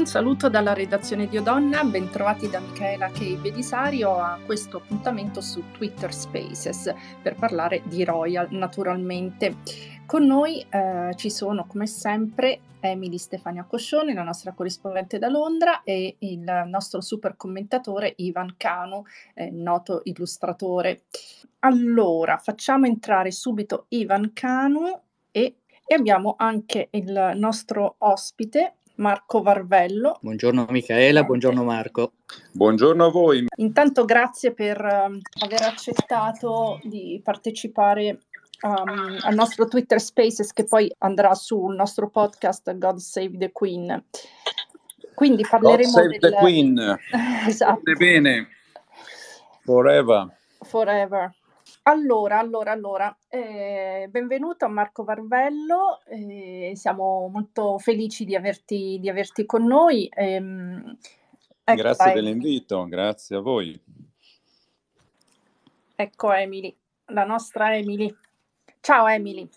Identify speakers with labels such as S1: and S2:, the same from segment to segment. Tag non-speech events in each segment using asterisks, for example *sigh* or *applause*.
S1: Un saluto dalla redazione di Odonna, bentrovati da Michaela K. Belisario a questo appuntamento su Twitter Spaces per parlare di Royal naturalmente. Con noi eh, ci sono come sempre Emily Stefania Coscione, la nostra corrispondente da Londra, e il nostro super commentatore Ivan Canu, eh, noto illustratore. Allora, facciamo entrare subito Ivan Canu e, e abbiamo anche il nostro ospite Marco Varvello.
S2: Buongiorno Michaela, buongiorno Marco.
S3: Buongiorno a voi.
S1: Intanto grazie per uh, aver accettato di partecipare um, al nostro Twitter Spaces che poi andrà sul nostro podcast God Save the Queen. Quindi parleremo
S3: God Save
S1: del...
S3: the Queen. *laughs*
S1: esatto.
S3: Bene. Forever.
S1: Forever. Allora, allora, allora, eh, benvenuto a Marco Varvello, eh, siamo molto felici di averti, di averti con noi. Ehm, ecco,
S3: grazie
S1: vai.
S3: dell'invito, grazie a voi.
S1: Ecco Emily, la nostra Emily. Ciao Emily.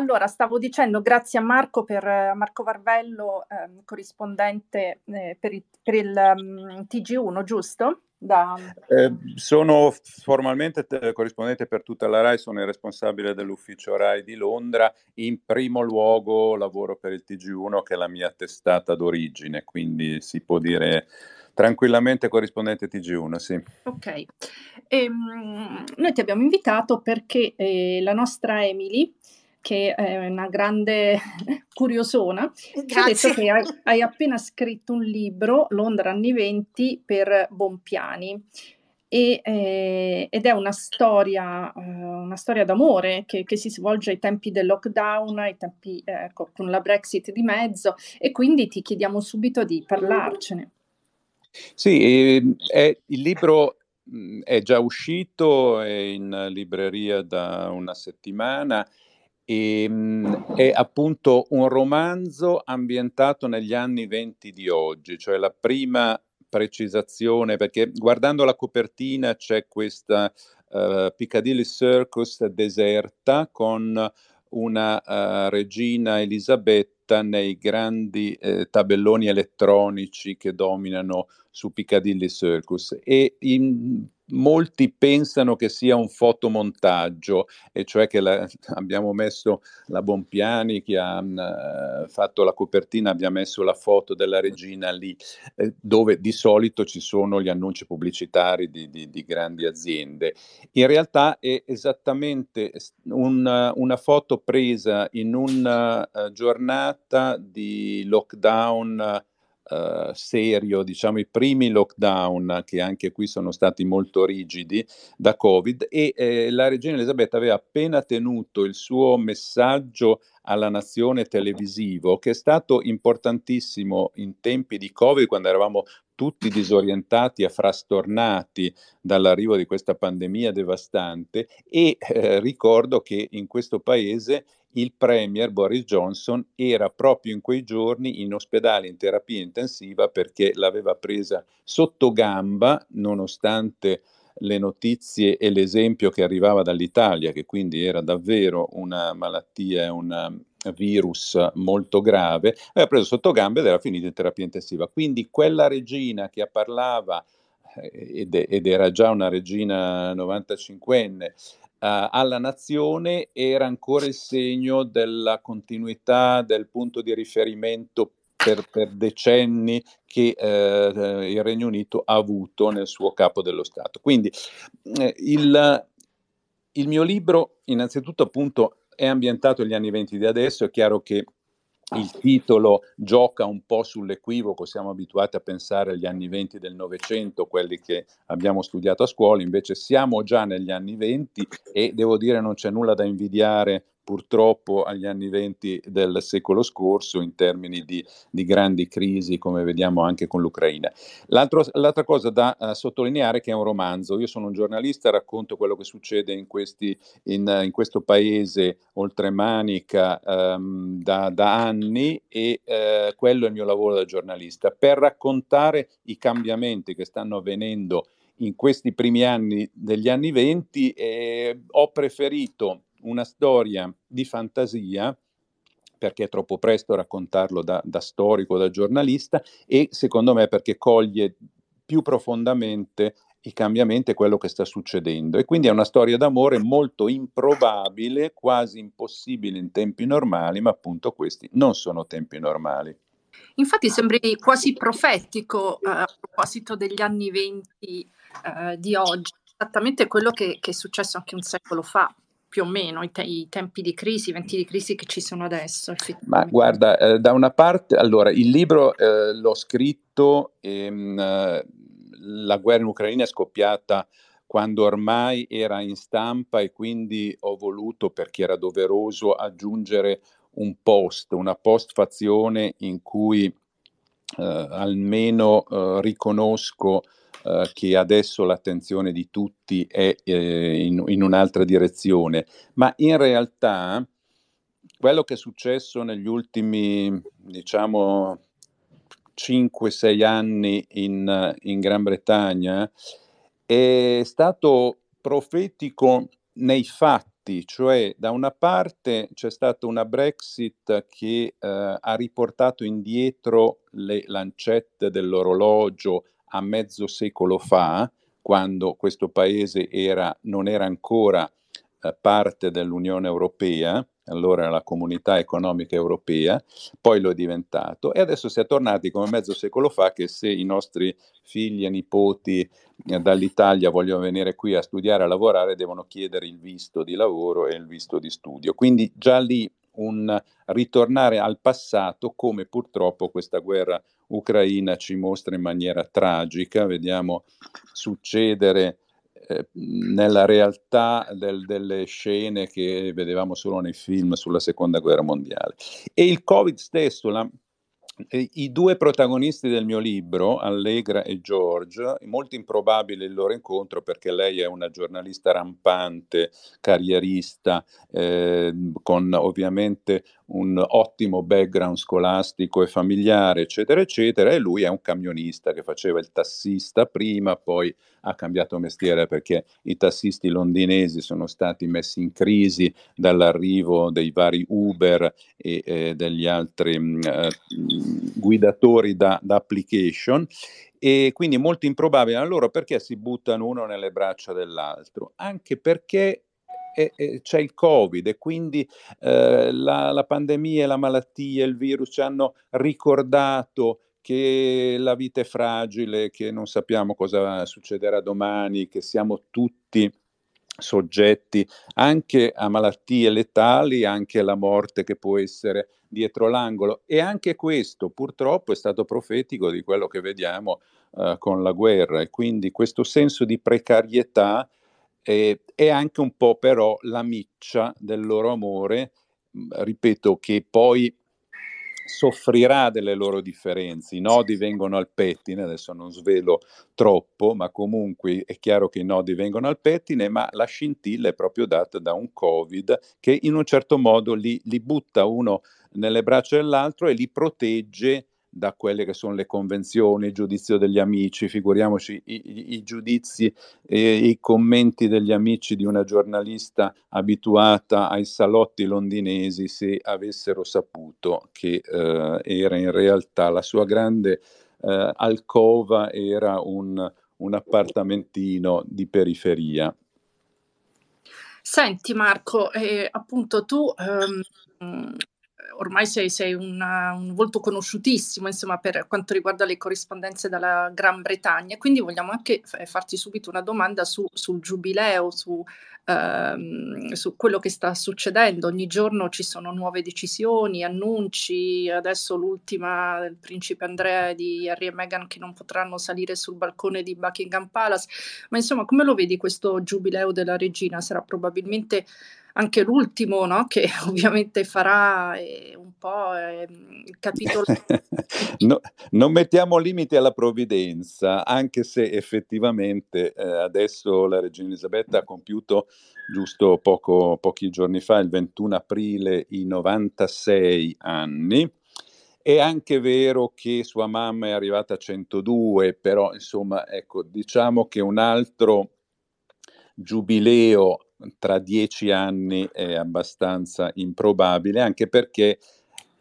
S1: Allora, stavo dicendo grazie a Marco per a Marco Varvello, ehm, corrispondente eh, per il, per il um, TG1, giusto? Da...
S3: Eh, sono formalmente t- corrispondente per tutta la RAI, sono il responsabile dell'ufficio RAI di Londra. In primo luogo lavoro per il TG1 che è la mia testata d'origine, quindi si può dire tranquillamente corrispondente TG1, sì.
S1: Ok, ehm, noi ti abbiamo invitato perché eh, la nostra Emily, che è una grande *laughs* curiosona, ci ha detto che hai, hai, appena scritto un libro, Londra anni 20, per Bompiani. E, eh, ed è una storia, eh, una storia d'amore che, che, si svolge ai tempi del lockdown, ai tempi eh, con la Brexit di mezzo, e quindi ti chiediamo subito di parlarcene.
S3: Sì, ehm, è, il libro mhmm, è già uscito, è in libreria da una settimana e ehm, è appunto un romanzo ambientato negli anni venti di oggi, cioè la prima precisazione, perché guardando la copertina c'è questa uh, Piccadilly Circus deserta con una uh, regina Elisabetta nei grandi eh, tabelloni elettronici che dominano su Piccadilly Circus. E in, molti pensano che sia un fotomontaggio, e cioè che la, *laughs* abbiamo messo la Bompiani che ha uh, fatto la copertina, abbia messo la foto della regina lì, eh, dove di solito ci sono gli annunci pubblicitari di, di, di grandi aziende. In realtà è esattamente un, una foto presa in una uh, giornata di lockdown Uh, serio, diciamo i primi lockdown che anche qui sono stati molto rigidi da Covid e eh, la regina Elisabetta aveva appena tenuto il suo messaggio alla nazione televisivo che è stato importantissimo in tempi di Covid quando eravamo tutti disorientati e frastornati dall'arrivo di questa pandemia devastante e eh, ricordo che in questo paese il premier Boris Johnson era proprio in quei giorni in ospedale in terapia intensiva perché l'aveva presa sotto gamba, nonostante le notizie e l'esempio che arrivava dall'Italia, che quindi era davvero una malattia, un virus molto grave, aveva preso sotto gamba ed era finito in terapia intensiva. Quindi quella regina che parlava eh, ed, ed era già una regina 95enne, uh, alla nazione era ancora il segno della continuità, del punto di riferimento per, per decenni che eh, il Regno Unito ha avuto nel suo capo dello Stato. Quindi eh, il, il mio libro, innanzitutto, appunto, è ambientato negli anni venti di adesso, è chiaro che il titolo gioca un po' sull'equivoco, siamo abituati a pensare agli anni venti del Novecento, quelli che abbiamo studiato a scuola, invece siamo già negli anni venti e devo dire non c'è nulla da invidiare purtroppo agli anni venti del secolo scorso in termini di, di grandi crisi, come vediamo anche con l'Ucraina. L'altro, l'altra cosa da uh, sottolineare è che è un romanzo. Io sono un giornalista, racconto quello che succede in, questi, in, in questo paese oltremanica um, da, da, anni e uh, quello è il mio lavoro da giornalista, per raccontare i cambiamenti che stanno avvenendo in questi primi anni degli anni venti, eh, ho preferito una storia di fantasia perché è troppo presto raccontarlo da, da storico, da giornalista, e secondo me perché coglie più profondamente i cambiamenti e quello che sta succedendo. E quindi è una storia d'amore molto improbabile, quasi impossibile in tempi normali, ma appunto questi non sono tempi normali.
S1: Infatti sembri quasi profetico eh, a proposito degli anni venti eh, di oggi, esattamente quello che, che, è successo anche un secolo fa, più o meno, i, te- i, tempi di crisi, i venti di crisi che ci sono adesso.
S3: Ma guarda, eh, da una parte, allora, il libro eh, l'ho scritto, ehm, la guerra in Ucraina è scoppiata quando ormai era in stampa e quindi ho voluto, perché era doveroso, aggiungere un post, una postfazione in cui eh, almeno eh, riconosco eh, che adesso l'attenzione di tutti è eh, in, in, un'altra direzione, ma in realtà quello che è successo negli ultimi, diciamo, 5-6 anni in, in Gran Bretagna è stato profetico nei fatti, cioè da una parte c'è stata una Brexit che eh, ha riportato indietro le lancette dell'orologio a mezzo secolo fa, quando questo paese era, non era ancora eh, parte dell'Unione Europea, allora la comunità economica europea, poi lo è diventato e adesso si è tornati come mezzo secolo fa che se i nostri figli e nipoti eh, dall'Italia vogliono venire qui a studiare, a lavorare, devono chiedere il visto di lavoro e il visto di studio. Quindi già lì un ritornare al passato come purtroppo questa guerra ucraina ci mostra in maniera tragica, vediamo succedere eh, nella realtà del, delle scene che vedevamo solo nei film sulla seconda guerra mondiale. E il Covid stesso, la, i due protagonisti del mio libro, Allegra e George, molto improbabile il loro incontro perché lei è una giornalista rampante, carrierista, eh, con ovviamente un ottimo background scolastico e familiare, eccetera, eccetera, e lui è un camionista che faceva il tassista prima, poi ha cambiato mestiere perché i tassisti londinesi sono stati messi in crisi dall'arrivo dei vari Uber e eh, degli altri mh, mm, eh, guidatori da, da application. E quindi molto improbabile. Allora perché si buttano uno nelle braccia dell'altro, anche perché e c'è il Covid e quindi eh, la, la pandemia, la malattia, il virus ci hanno ricordato che la vita è fragile, che non sappiamo cosa succederà domani, che siamo tutti soggetti anche a malattie letali, anche alla morte che può essere dietro l'angolo. E anche questo purtroppo è stato profetico di quello che vediamo uh, con la guerra e quindi questo senso di precarietà eh, è anche un po' però la miccia del loro amore, ripeto, che poi soffrirà delle loro differenze. I nodi vengono al pettine, adesso non svelo troppo, ma comunque è chiaro che i nodi vengono al pettine, ma la scintilla è proprio data da un Covid che in un certo modo li, li butta uno nelle braccia dell'altro e li protegge da quelle che sono le convenzioni, il giudizio degli amici, figuriamoci i, i, i giudizi e i commenti degli amici di una giornalista abituata ai salotti londinesi se avessero saputo che eh, era in realtà la sua grande eh, alcova era un, un appartamentino di periferia.
S1: Senti Marco, eh, appunto tu um, ormai sei, sei una, un volto conosciutissimo insomma, per quanto riguarda le corrispondenze dalla Gran Bretagna, quindi vogliamo anche farti subito una domanda su, sul giubileo, su, ehm, su, quello che sta succedendo. Ogni giorno ci sono nuove decisioni, annunci, adesso l'ultima del principe Andrea di Harry e Meghan che non potranno salire sul balcone di Buckingham Palace, ma insomma come lo vedi questo giubileo della regina? Sarà probabilmente anche l'ultimo, no? che *laughs* ovviamente farà eh, un po' eh, il capitolo. *laughs*
S3: no, non mettiamo limiti alla provvidenza, anche se effettivamente eh, adesso la regina Elisabetta ha compiuto giusto poco, pochi giorni fa, il 21 aprile, i 96 anni. È anche vero che sua mamma è arrivata a 102, però insomma, ecco, diciamo che un altro giubileo tra dieci anni è abbastanza improbabile, anche perché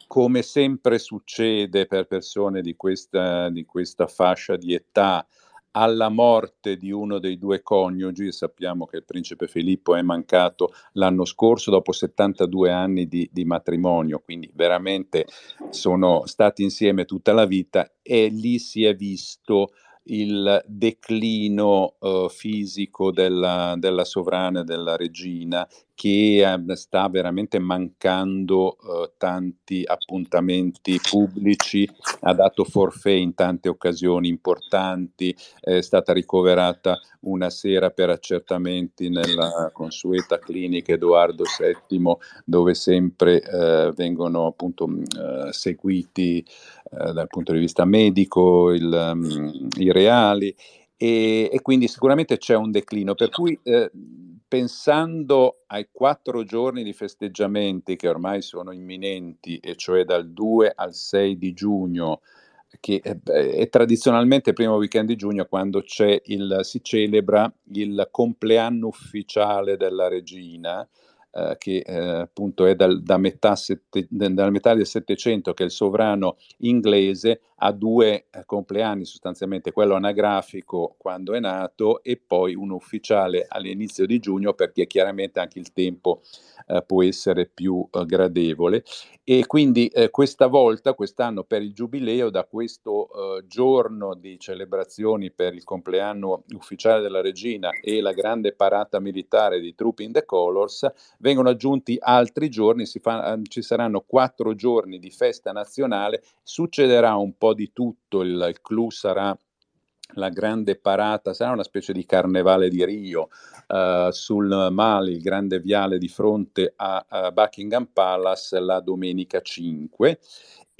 S3: come sempre succede per persone di questa, di questa fascia di età, alla morte di uno dei due coniugi, sappiamo che il principe Filippo è mancato l'anno scorso dopo 72 anni di, di, matrimonio, quindi veramente sono stati insieme tutta la vita e lì si è visto il declino uh, fisico della, della sovrana, della regina, che eh, sta veramente mancando eh, tanti appuntamenti pubblici, ha dato forfè in tante occasioni importanti, è stata ricoverata una sera per accertamenti nella consueta clinica Edoardo VII, dove sempre eh, vengono appunto eh, seguiti eh, dal punto di vista medico il, um, i reali. E, e, quindi sicuramente c'è un declino, per cui eh, pensando ai quattro giorni di festeggiamenti che ormai sono imminenti, e cioè dal 2 al 6 di giugno, che è, è tradizionalmente il primo weekend di giugno quando il, si celebra il compleanno ufficiale della regina, eh, che eh, appunto è dal, da metà sette, dalla metà del Settecento, che il sovrano inglese, ha due eh, compleanni sostanzialmente, quello anagrafico quando è nato e poi uno ufficiale all'inizio di giugno perché chiaramente anche il tempo eh, può essere più eh, gradevole. E quindi eh, questa volta, quest'anno per il giubileo, da questo eh, giorno di celebrazioni per il compleanno ufficiale della regina e la grande parata militare di Troop the Colors, vengono aggiunti altri giorni, fa, eh, ci saranno quattro giorni di festa nazionale, succederà un po' di tutto, il, il clou sarà la grande parata, sarà una specie di carnevale di Rio uh, sul Mali, il grande viale di fronte a, a Buckingham Palace la domenica 5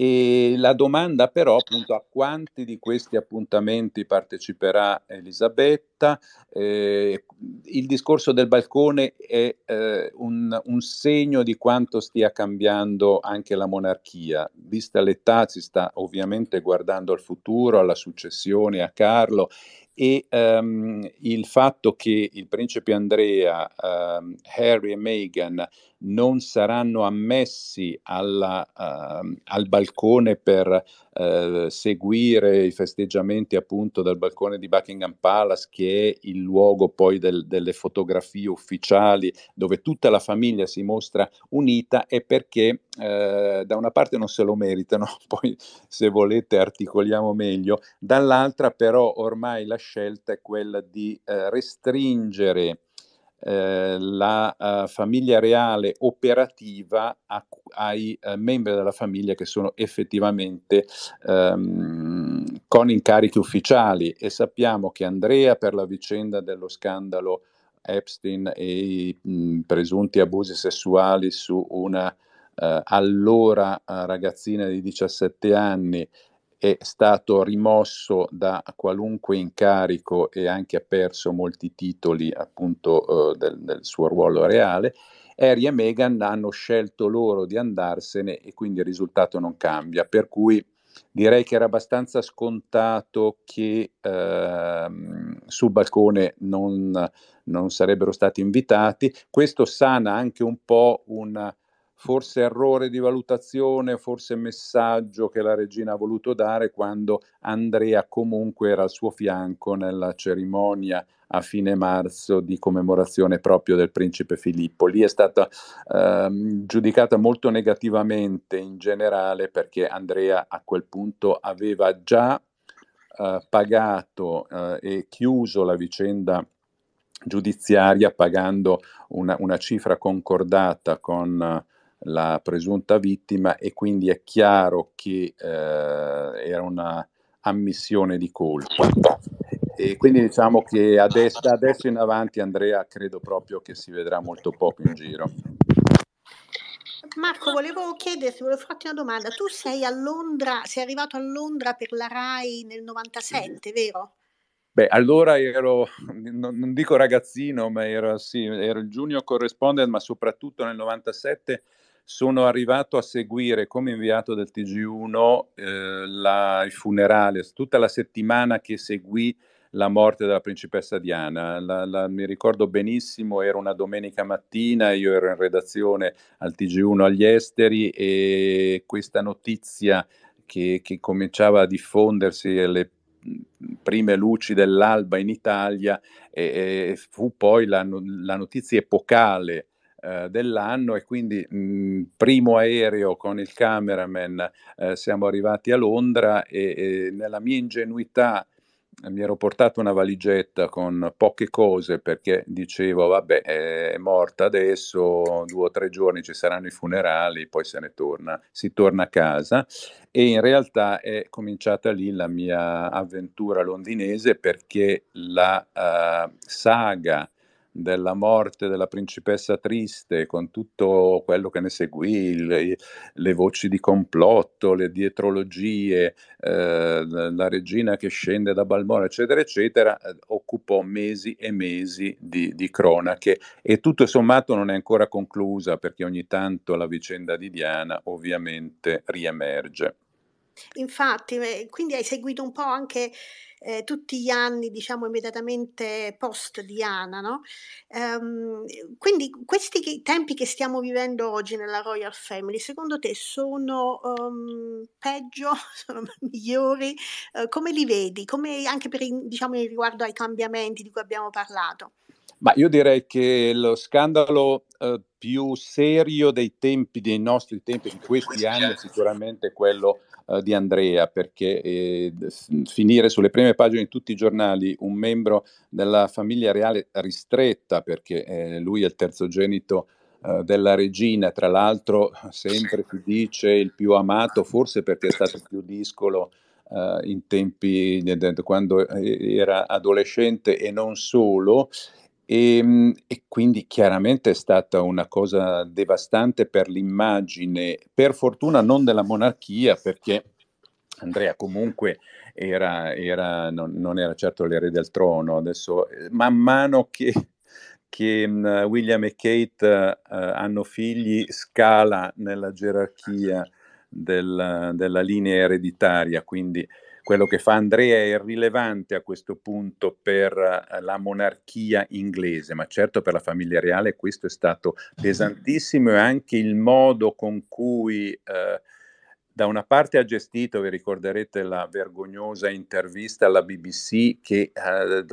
S3: e la domanda però appunto a quanti di questi appuntamenti parteciperà Elisabetta, eh, il discorso del balcone è eh, un, un, segno di quanto stia cambiando anche la monarchia, vista l'età si sta ovviamente guardando al futuro, alla successione a Carlo e um, il fatto che il principe Andrea, um, Harry e Meghan non saranno ammessi alla, uh, al balcone per uh, seguire i festeggiamenti appunto dal balcone di Buckingham Palace, che è il luogo poi del, delle fotografie ufficiali dove tutta la famiglia si mostra unita, è perché uh, da una parte non se lo meritano, *laughs* poi se volete articoliamo meglio, dall'altra però ormai la scelta è quella di eh, restringere eh, la uh, famiglia reale operativa a, ai uh, membri della famiglia che sono effettivamente um, con incarichi ufficiali. E sappiamo che Andrea per la vicenda dello scandalo Epstein e i mh, presunti abusi sessuali su una uh, allora ragazzina di 17 anni è stato rimosso da qualunque incarico e anche ha perso molti titoli appunto eh, del, del, suo ruolo reale. Harry e Meghan hanno scelto loro di andarsene e quindi il risultato non cambia, per cui direi che era abbastanza scontato che eh, sul balcone non, non sarebbero stati invitati. Questo sana anche un po' un forse errore di valutazione, forse messaggio che la regina ha voluto dare quando Andrea comunque era al suo fianco nella cerimonia a fine marzo di commemorazione proprio del principe Filippo. Lì è stata ehm, giudicata molto negativamente in generale perché Andrea a quel punto aveva già eh, pagato eh, e chiuso la vicenda giudiziaria pagando una, una cifra concordata con la presunta vittima e quindi è chiaro che eh, era una ammissione di colpa. E quindi diciamo che adesso, da adesso in avanti Andrea credo proprio che si vedrà molto poco in giro.
S4: Marco, volevo chiederti, volevo farti una domanda. Tu sei a Londra, sei arrivato a Londra per la RAI nel 97, vero?
S3: Beh, allora ero, non, non dico ragazzino, ma ero, sì, ero il junior correspondent, ma soprattutto nel 97 sono arrivato a seguire come inviato del TG1 eh, la, il funerale, tutta la settimana che seguì la morte della principessa Diana. La, la, mi ricordo benissimo, era una domenica mattina, io ero in redazione al TG1 agli esteri e questa notizia che, che cominciava a diffondersi alle prime luci dell'alba in Italia e, e fu poi la, la notizia epocale eh, dell'anno e quindi mh, primo aereo con il cameraman eh, siamo arrivati a Londra e, e nella mia ingenuità mi ero portato una valigetta con poche cose perché dicevo vabbè è morta adesso, due o tre giorni ci saranno i funerali, poi se ne torna, si torna a casa. E in realtà è cominciata lì la mia avventura londinese perché la uh, saga della morte della principessa triste, con tutto quello che ne seguì, le, le voci di complotto, le dietrologie, eh, la regina che scende da Balmora, eccetera, eccetera, eh, occupò mesi e mesi di, di cronache e tutto sommato non è ancora conclusa perché ogni tanto la vicenda di Diana ovviamente riemerge.
S4: Infatti, eh, quindi hai seguito un po' anche eh, tutti gli anni, diciamo, immediatamente post Diana, no? Um, quindi questi tempi che stiamo vivendo oggi nella Royal Family, secondo te sono um, peggio, *laughs* sono migliori? Uh, come li vedi? Come anche per, diciamo, riguardo ai cambiamenti di cui abbiamo parlato?
S3: Ma io direi che lo scandalo eh, più serio dei tempi, dei nostri tempi, di questi anni, è sicuramente quello eh, di Andrea, perché eh, finire sulle prime pagine di tutti i giornali un membro della famiglia reale ristretta, perché eh, lui è il terzogenito eh, della regina, tra l'altro sempre si dice il più amato, forse perché è stato più discolo Uh, in tempi quando era adolescente e non solo, e, ehm, e, quindi chiaramente è stata una cosa devastante per l'immagine, per fortuna non della monarchia, perché Andrea comunque era, era, non, non, era certo l'erede del trono, adesso eh, man mano che, che William e Kate uh, hanno figli scala nella gerarchia del, della linea ereditaria, quindi quello che fa Andrea è irrilevante a questo punto per uh, la monarchia inglese, ma certo per la famiglia reale questo è stato *laughs* pesantissimo e anche il modo con cui uh, da una parte ha gestito, vi ricorderete la vergognosa intervista alla BBC che eh,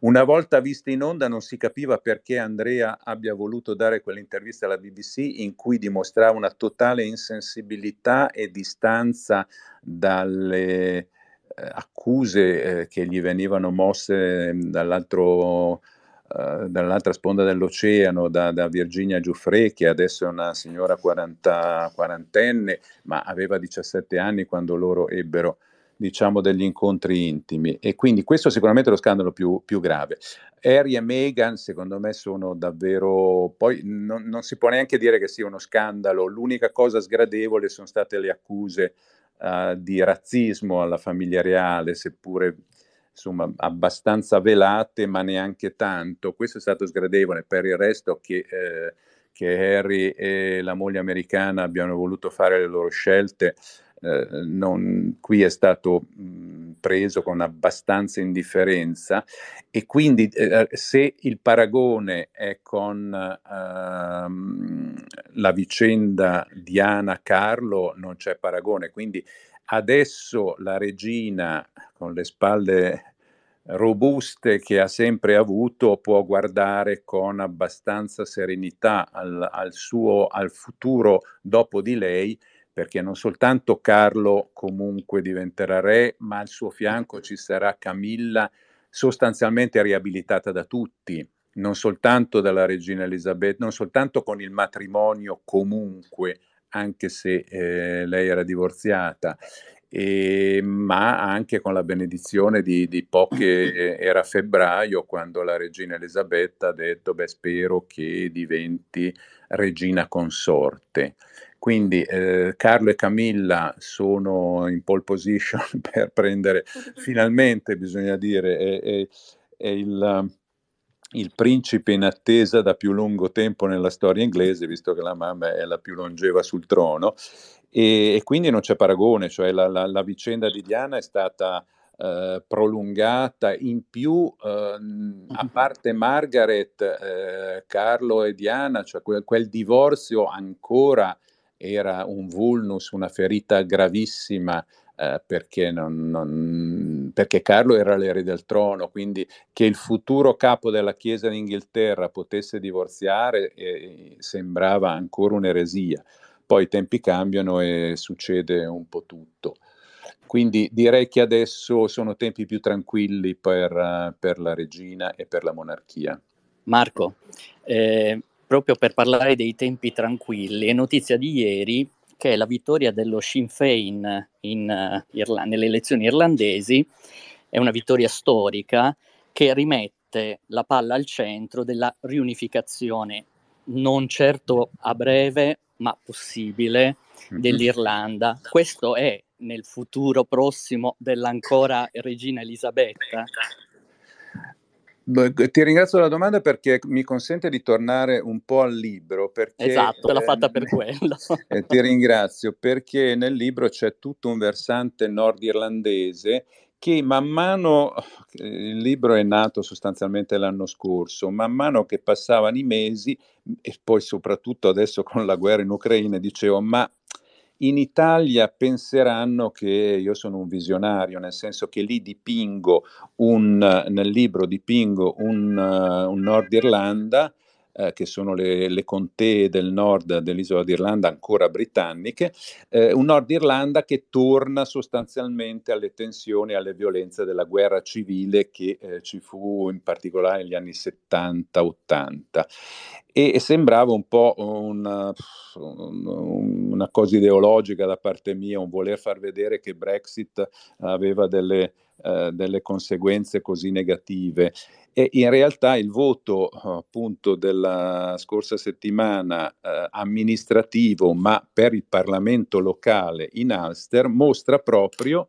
S3: una volta vista in onda non si capiva perché Andrea abbia voluto dare quell'intervista alla BBC in cui dimostrava una totale insensibilità e distanza dalle eh, accuse eh, che gli venivano mosse mm, dall'altro Uh, dall'altra sponda dell'oceano, da, da, Virginia Giuffre, che adesso è una signora 40, quarantenne, ma aveva 17 anni quando loro ebbero diciamo degli incontri intimi e quindi questo è sicuramente lo scandalo più, più grave. Harry e Meghan secondo me sono davvero, poi non, non, si può neanche dire che sia uno scandalo, l'unica cosa sgradevole sono state le accuse uh, di razzismo alla famiglia reale, seppure insomma, abbastanza velate, ma neanche tanto. Questo è stato sgradevole. Per il resto, che, eh, che Harry e la moglie americana abbiano voluto fare le loro scelte, eh, non, qui è stato mh, preso con abbastanza indifferenza. E quindi eh, se il paragone è con uh, la vicenda Diana Carlo non c'è paragone, quindi adesso la regina con le spalle robuste che ha sempre avuto può guardare con abbastanza serenità al, al, suo al futuro dopo di lei perché non soltanto Carlo comunque diventerà re ma al suo fianco ci sarà Camilla sostanzialmente riabilitata da tutti non soltanto dalla regina Elisabetta non soltanto con il matrimonio comunque anche se eh, lei era divorziata, e, ma anche con la benedizione di, di poche, *coughs* era febbraio quando la regina Elisabetta ha detto, beh spero che diventi regina consorte. Quindi eh, Carlo e Camilla sono in pole position *laughs* per prendere finalmente, bisogna dire, è, è, è il il principe in attesa da più lungo tempo nella storia inglese, visto che la mamma è la più longeva sul trono, e, e quindi non c'è paragone, cioè la, la, la vicenda di Diana è stata eh, prolungata. In più, eh, a *laughs* parte Margaret, eh, Carlo e Diana, cioè quel, quel divorzio ancora era un vulnus, una ferita gravissima eh, perché, non, non, perché, Carlo era l'erede del trono, quindi che il futuro capo della Chiesa d'Inghilterra potesse divorziare eh, sembrava ancora un'eresia. Poi i tempi cambiano e succede un po' tutto. Quindi direi che adesso sono tempi più tranquilli per, per la regina e per la monarchia.
S2: Marco, eh, proprio per parlare dei tempi tranquilli, è notizia di ieri che la vittoria dello Sinn Féin in, uh, Irla- nelle elezioni irlandesi è una vittoria storica che rimette la palla al centro della riunificazione, non certo a breve, ma possibile, mhm. dell'Irlanda. Questo è nel futuro prossimo dell'ancora regina Elisabetta?
S3: Ti ringrazio della domanda perché mi consente di tornare un po' al libro. Perché,
S2: esatto, l'ho fatta per *laughs* quello.
S3: eh, ti ringrazio perché nel libro c'è tutto un versante nordirlandese che man mano, il libro è nato sostanzialmente l'anno scorso, man mano che passavano i mesi e poi soprattutto adesso con la guerra in Ucraina dicevo ma in Italia penseranno che io sono un visionario, nel senso che lì dipingo un, nel libro dipingo un, un Nord Irlanda eh, che sono le, le, contee del nord dell'isola d'Irlanda ancora britanniche, eh, un Nord Irlanda che torna sostanzialmente alle tensioni e alle violenze della guerra civile che eh, ci fu in particolare negli anni 70-80 e, sembrava un po' una, una, cosa ideologica da parte mia, un voler far vedere che Brexit aveva delle, eh, delle conseguenze così negative. E in realtà il voto appunto della scorsa settimana eh, amministrativo, ma per il Parlamento locale in Ulster, mostra proprio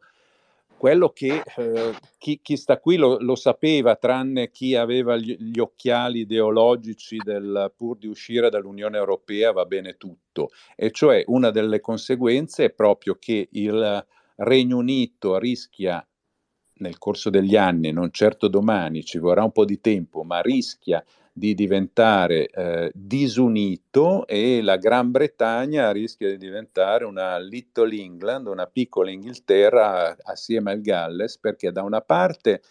S3: quello che eh, chi, chi, sta qui lo, lo, sapeva, tranne chi aveva gli, gli, occhiali ideologici del pur di uscire dall'Unione Europea va bene tutto, e cioè una delle conseguenze è proprio che il Regno Unito rischia nel corso degli anni, non certo domani, ci vorrà un po' di tempo, ma rischia di diventare eh, disunito e la Gran Bretagna rischia di diventare una Little England, una piccola Inghilterra assieme al Galles, perché da una parte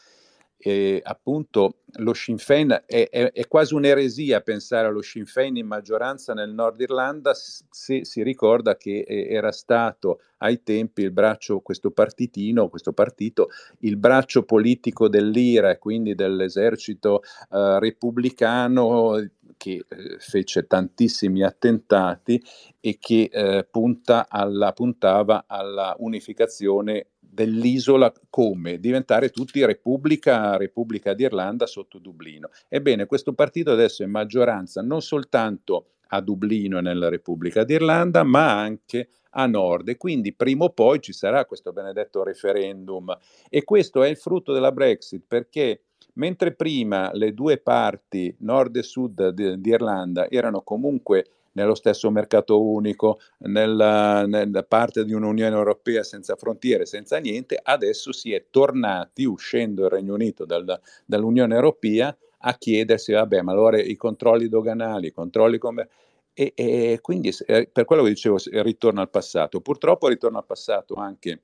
S3: eh, appunto lo Sinn Féin è, è, è, quasi un'eresia pensare allo Sinn Féin in maggioranza nel nord Irlanda se si ricorda che eh, era stato ai tempi il braccio, questo partitino, questo partito, il braccio politico dell'IRA e quindi dell'esercito eh, repubblicano che eh, fece tantissimi attentati e che eh, punta alla, puntava alla unificazione dell'isola come diventare tutti Repubblica, Repubblica d'Irlanda sotto Dublino. Ebbene, questo partito adesso è maggioranza non soltanto a Dublino e nella Repubblica d'Irlanda, ma anche a nord e quindi prima o poi ci sarà questo benedetto referendum e questo è il frutto della Brexit perché mentre prima le due parti nord e sud di, di Irlanda erano comunque nello stesso mercato unico, nella, nella parte di un'Unione Europea senza frontiere, senza niente, adesso si è tornati, uscendo il Regno Unito dal, dall'Unione Europea, a chiedersi, vabbè, ma allora i controlli doganali, i controlli commerciali, e, e, quindi eh, per quello che dicevo, ritorno al passato. Purtroppo ritorno al passato anche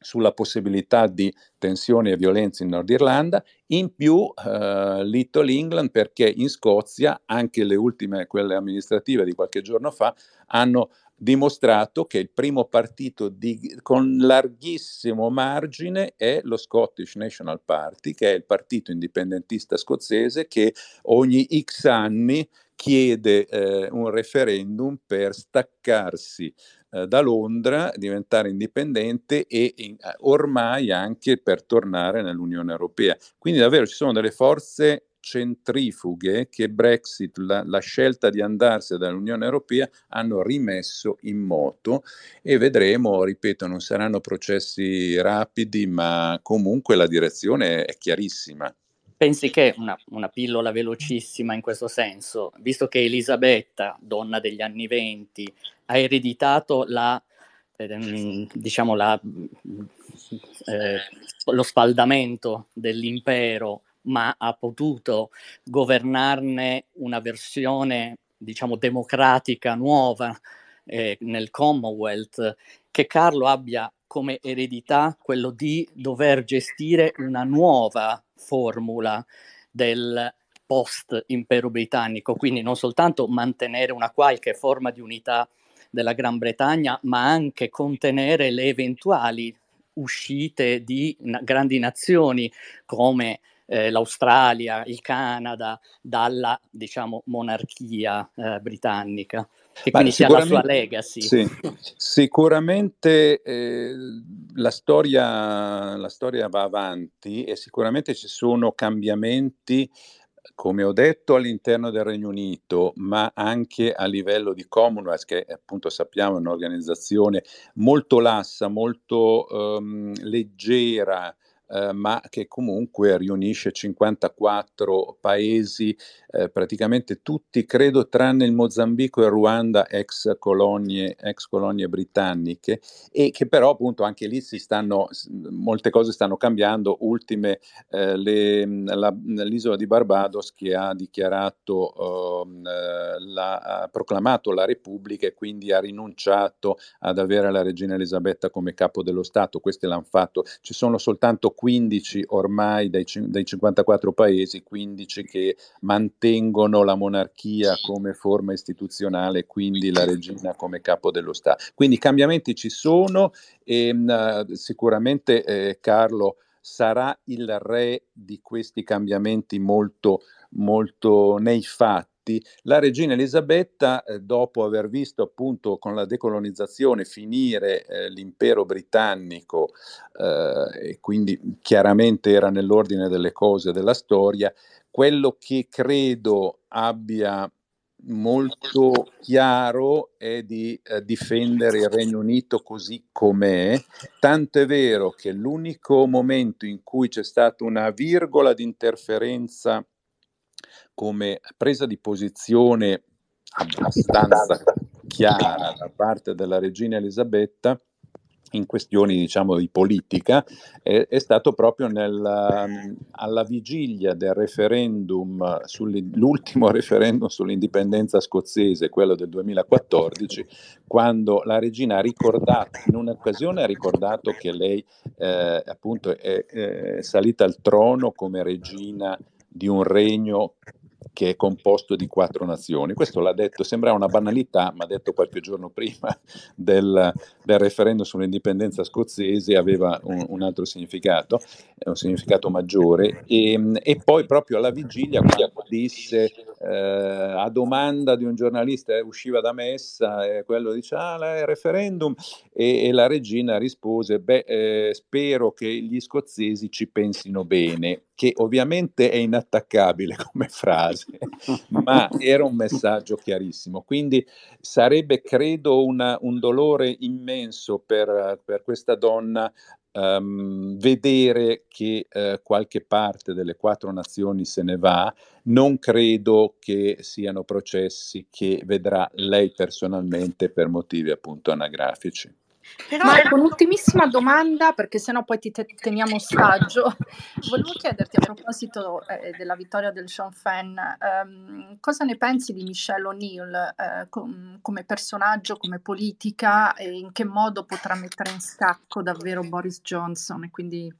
S3: sulla possibilità di tensioni e violenze in Nord Irlanda, in più eh, Little England perché in Scozia anche le ultime, quelle amministrative di qualche giorno fa, hanno dimostrato che il primo partito di, con larghissimo margine è lo Scottish National Party, che è il partito indipendentista scozzese che ogni X anni chiede eh, un referendum per staccarsi eh, da Londra, diventare indipendente e in, eh, ormai anche per tornare nell'Unione Europea. Quindi davvero ci sono delle forze centrifughe che Brexit, la, la, scelta di andarsene dall'Unione Europea, hanno rimesso in moto e vedremo, ripeto, non saranno processi rapidi, ma comunque la direzione è chiarissima.
S2: Pensi che una, una pillola velocissima in questo senso, visto che Elisabetta, donna degli anni venti, ha ereditato la ehm, diciamo la, eh, lo spaldamento dell'impero, ma ha potuto governarne una versione, diciamo, democratica nuova eh, nel Commonwealth, che Carlo abbia come eredità quello di dover gestire una nuova formula del post impero britannico, quindi non soltanto mantenere una qualche forma di unità della Gran Bretagna, ma anche contenere le eventuali uscite di na- grandi nazioni come eh, l'Australia, il Canada, dalla diciamo, monarchia eh, britannica, che quindi sia la sua legacy.
S3: Sì, *laughs* sicuramente eh, la, storia, la storia va avanti e sicuramente ci sono cambiamenti come ho detto, all'interno del Regno Unito, ma anche a livello di Commonwealth, che appunto sappiamo è un'organizzazione molto lassa, molto um, leggera, eh, ma che comunque riunisce 54 paesi, eh, praticamente tutti, credo, tranne il Mozambico e Ruanda, ex colonie, ex colonie britanniche, e che però appunto anche lì si stanno, molte cose stanno cambiando, ultime eh, le, la, l'isola di Barbados che ha dichiarato, uh, la, ha proclamato la Repubblica e quindi ha rinunciato ad avere la regina Elisabetta come capo dello Stato, questi l'hanno fatto, ci sono soltanto 15 ormai dai, dai 54 paesi, 15 che mantengono la monarchia come forma istituzionale, quindi la regina come capo dello Stato. Quindi i cambiamenti ci sono e uh, sicuramente eh, Carlo sarà il re di questi cambiamenti molto, molto nei fatti infatti la regina Elisabetta, eh, dopo aver visto appunto con la decolonizzazione finire eh, l'impero britannico eh, e quindi chiaramente era nell'ordine delle cose della storia, quello che credo abbia molto chiaro è di eh, difendere il Regno Unito così com'è, tanto è vero che l'unico momento in cui c'è stata una virgola di interferenza come presa di posizione abbastanza chiara da parte della regina Elisabetta in questioni diciamo di politica è, è stato proprio nel, alla vigilia del referendum l'ultimo referendum sull'indipendenza scozzese quello del 2014 quando la regina ha ricordato in un'occasione ha ricordato che lei eh, appunto è, è salita al trono come regina di un regno che è composto di quattro nazioni. Questo l'ha detto, sembra una banalità, ma detto qualche giorno prima *laughs* del, del referendum sull'indipendenza scozzese aveva un, un, altro significato, un significato maggiore. E, e poi proprio alla vigilia, disse eh, a domanda di un giornalista, eh, usciva da messa, e quello dice, ah, il referendum, e, e, la regina rispose, beh, eh, spero che gli scozzesi ci pensino bene, che ovviamente è inattaccabile *laughs* come frase, ma era un messaggio chiarissimo. Quindi sarebbe, credo, una, un dolore immenso per, per questa donna um, vedere che uh, qualche parte delle quattro nazioni se ne va. Non credo che siano processi che vedrà lei personalmente per motivi appunto anagrafici.
S1: Però... Marco, un'ultimissima domanda, perché sennò poi ti te- teniamo ostaggio. *laughs* Volevo chiederti a proposito eh, della vittoria del Sean Fenn, ehm, cosa ne pensi di Michelle O'Neill eh, com- come personaggio, come politica e in che modo potrà mettere in scacco davvero Boris Johnson? E quindi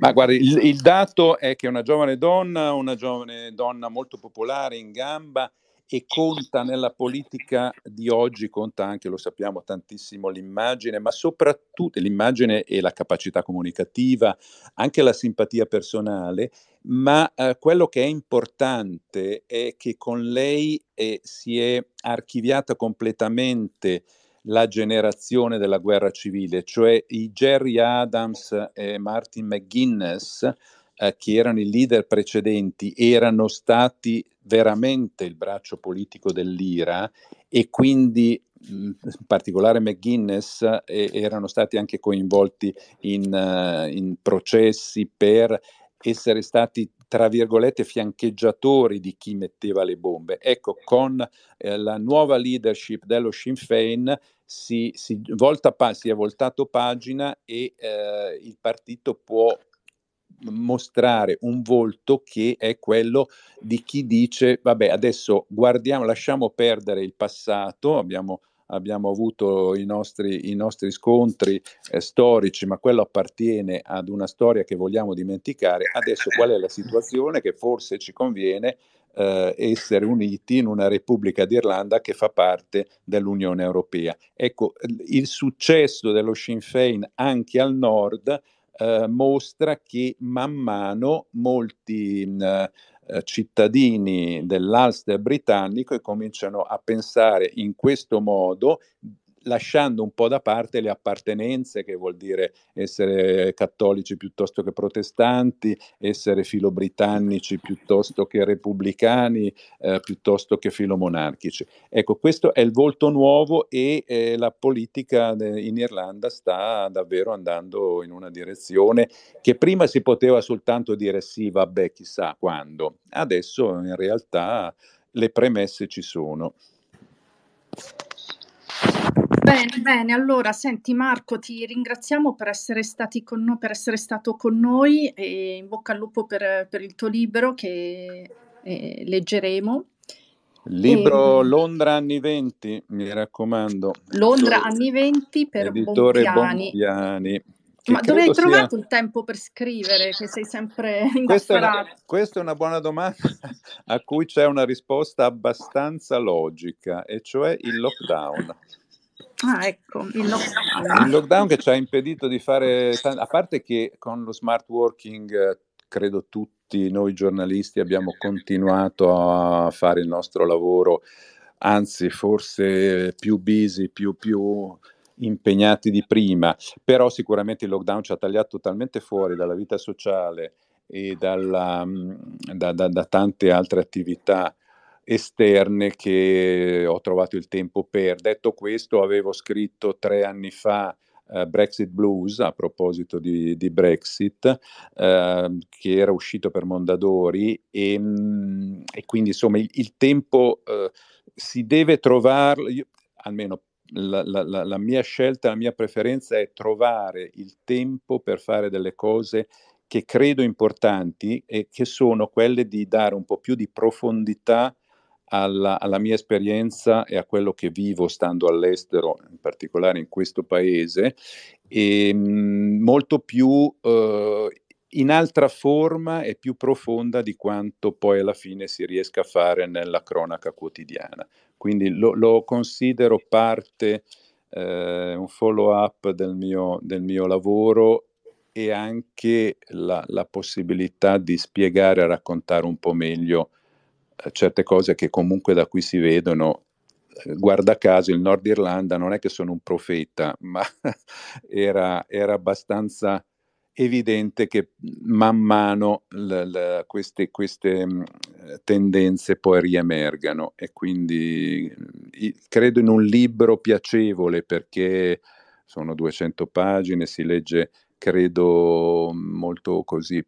S3: ma guardi, il, il, dato è che una giovane donna, una giovane donna molto popolare, in gamba, e conta nella politica di oggi, conta anche, lo sappiamo tantissimo, l'immagine, ma soprattutto l'immagine e la capacità comunicativa, anche la simpatia personale, ma eh, quello che è importante è che con lei eh, si è archiviata completamente la generazione della guerra civile, cioè i Jerry Adams e Martin McGuinness, eh, che erano i leader precedenti, erano stati veramente il braccio politico dell'IRA e quindi in particolare McGuinness eh, erano stati anche coinvolti in, uh, in processi per essere stati tra virgolette fiancheggiatori di chi metteva le bombe. Ecco, con eh, la nuova leadership dello Sinn Féin si, si, volta, si è voltato pagina e eh, il partito può mostrare un volto che è quello di chi dice vabbè adesso guardiamo lasciamo perdere il passato abbiamo abbiamo avuto i nostri, i nostri scontri eh, storici, ma quello appartiene ad una storia che vogliamo dimenticare. Adesso qual è la situazione? Che forse ci conviene eh, essere uniti in una Repubblica d'Irlanda che fa parte dell'Unione Europea. Ecco, il successo dello Sinn Féin anche al nord eh, mostra che man mano molti... Mh, eh, cittadini dell'Ulster britannico cominciano a pensare in questo modo lasciando un po' da parte le appartenenze, che vuol dire essere cattolici piuttosto che protestanti, essere filobritannici piuttosto che repubblicani, eh, piuttosto che filomonarchici. Ecco, questo è il volto nuovo e eh, la politica de- in Irlanda sta davvero andando in una direzione che prima si poteva soltanto dire sì, vabbè, chissà quando. Adesso in realtà le premesse ci sono.
S1: Bene, bene. Allora, senti Marco, ti ringraziamo per essere stati con noi, per essere stato con noi e in bocca al lupo per, per il tuo libro che eh, leggeremo.
S3: Libro e... Londra anni 20, mi raccomando.
S1: Londra editore, anni 20 per
S3: editore
S1: Bompiani.
S3: Bompiani.
S1: Ma dove hai trovato sia... il tempo per scrivere, che sei sempre *laughs*
S3: questa è, una, questa è una buona domanda *laughs* a cui c'è una risposta abbastanza logica, e cioè il lockdown.
S1: Ah, ecco, il lockdown.
S3: Il lockdown che ci ha impedito di fare, a parte che con lo smart working credo tutti noi giornalisti abbiamo continuato a fare il nostro lavoro, anzi forse più busy, più, più impegnati di prima, però sicuramente il lockdown ci ha tagliato totalmente fuori dalla vita sociale e dalla, da, da, da tante altre attività esterne che ho trovato il tempo per. Detto questo, avevo scritto tre anni fa Uh, Brexit Blues a proposito di, di Brexit, uh, che era uscito per Mondadori e, mm, e quindi insomma il, il tempo uh, si deve trovare, almeno la, la, la, mia scelta, la mia preferenza è trovare il tempo per fare delle cose che credo importanti e che sono quelle di dare un po' più di profondità alla, alla, mia esperienza e a quello che vivo stando all'estero, in particolare in questo paese, e, mh, mhmm, molto più eh, in altra forma e più profonda di quanto poi alla fine si riesca a fare nella cronaca quotidiana. Quindi lo, lo considero parte, eh, un follow up del mio, del mio lavoro e anche la, la possibilità di spiegare e raccontare un po' meglio certe cose che comunque da qui si vedono. Eh, guarda caso, il Nord Irlanda non è che sono un profeta, *laughs* ma era, era abbastanza evidente che man mano l- l- queste, queste mh, tendenze poi riemergano e quindi i- credo in un libro piacevole perché sono 200 pagine, si legge credo molto così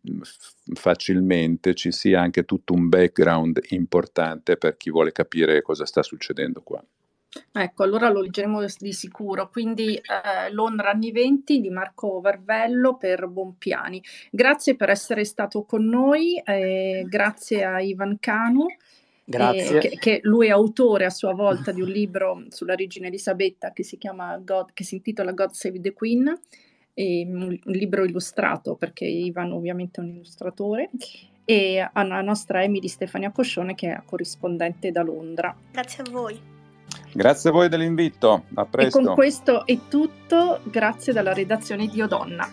S3: facilmente ci sia anche tutto un background importante per chi vuole capire cosa sta succedendo qua.
S1: Ecco, allora lo leggeremo di sicuro. Quindi eh, Londra anni 20 di Marco Varvello per Bompiani. Grazie per essere stato con noi, eh, grazie a Ivan Canu.
S2: Grazie.
S1: Eh, che, che, lui è autore a sua volta di un libro sulla regina Elisabetta che si, chiama God, che si intitola God Save the Queen un libro illustrato perché Ivan ovviamente è un illustratore e alla nostra Emily Stefania Coscione che è corrispondente da Londra.
S4: Grazie a voi.
S3: Grazie a voi dell'invito, a presto.
S1: E con questo è tutto, grazie dalla redazione di Odonna.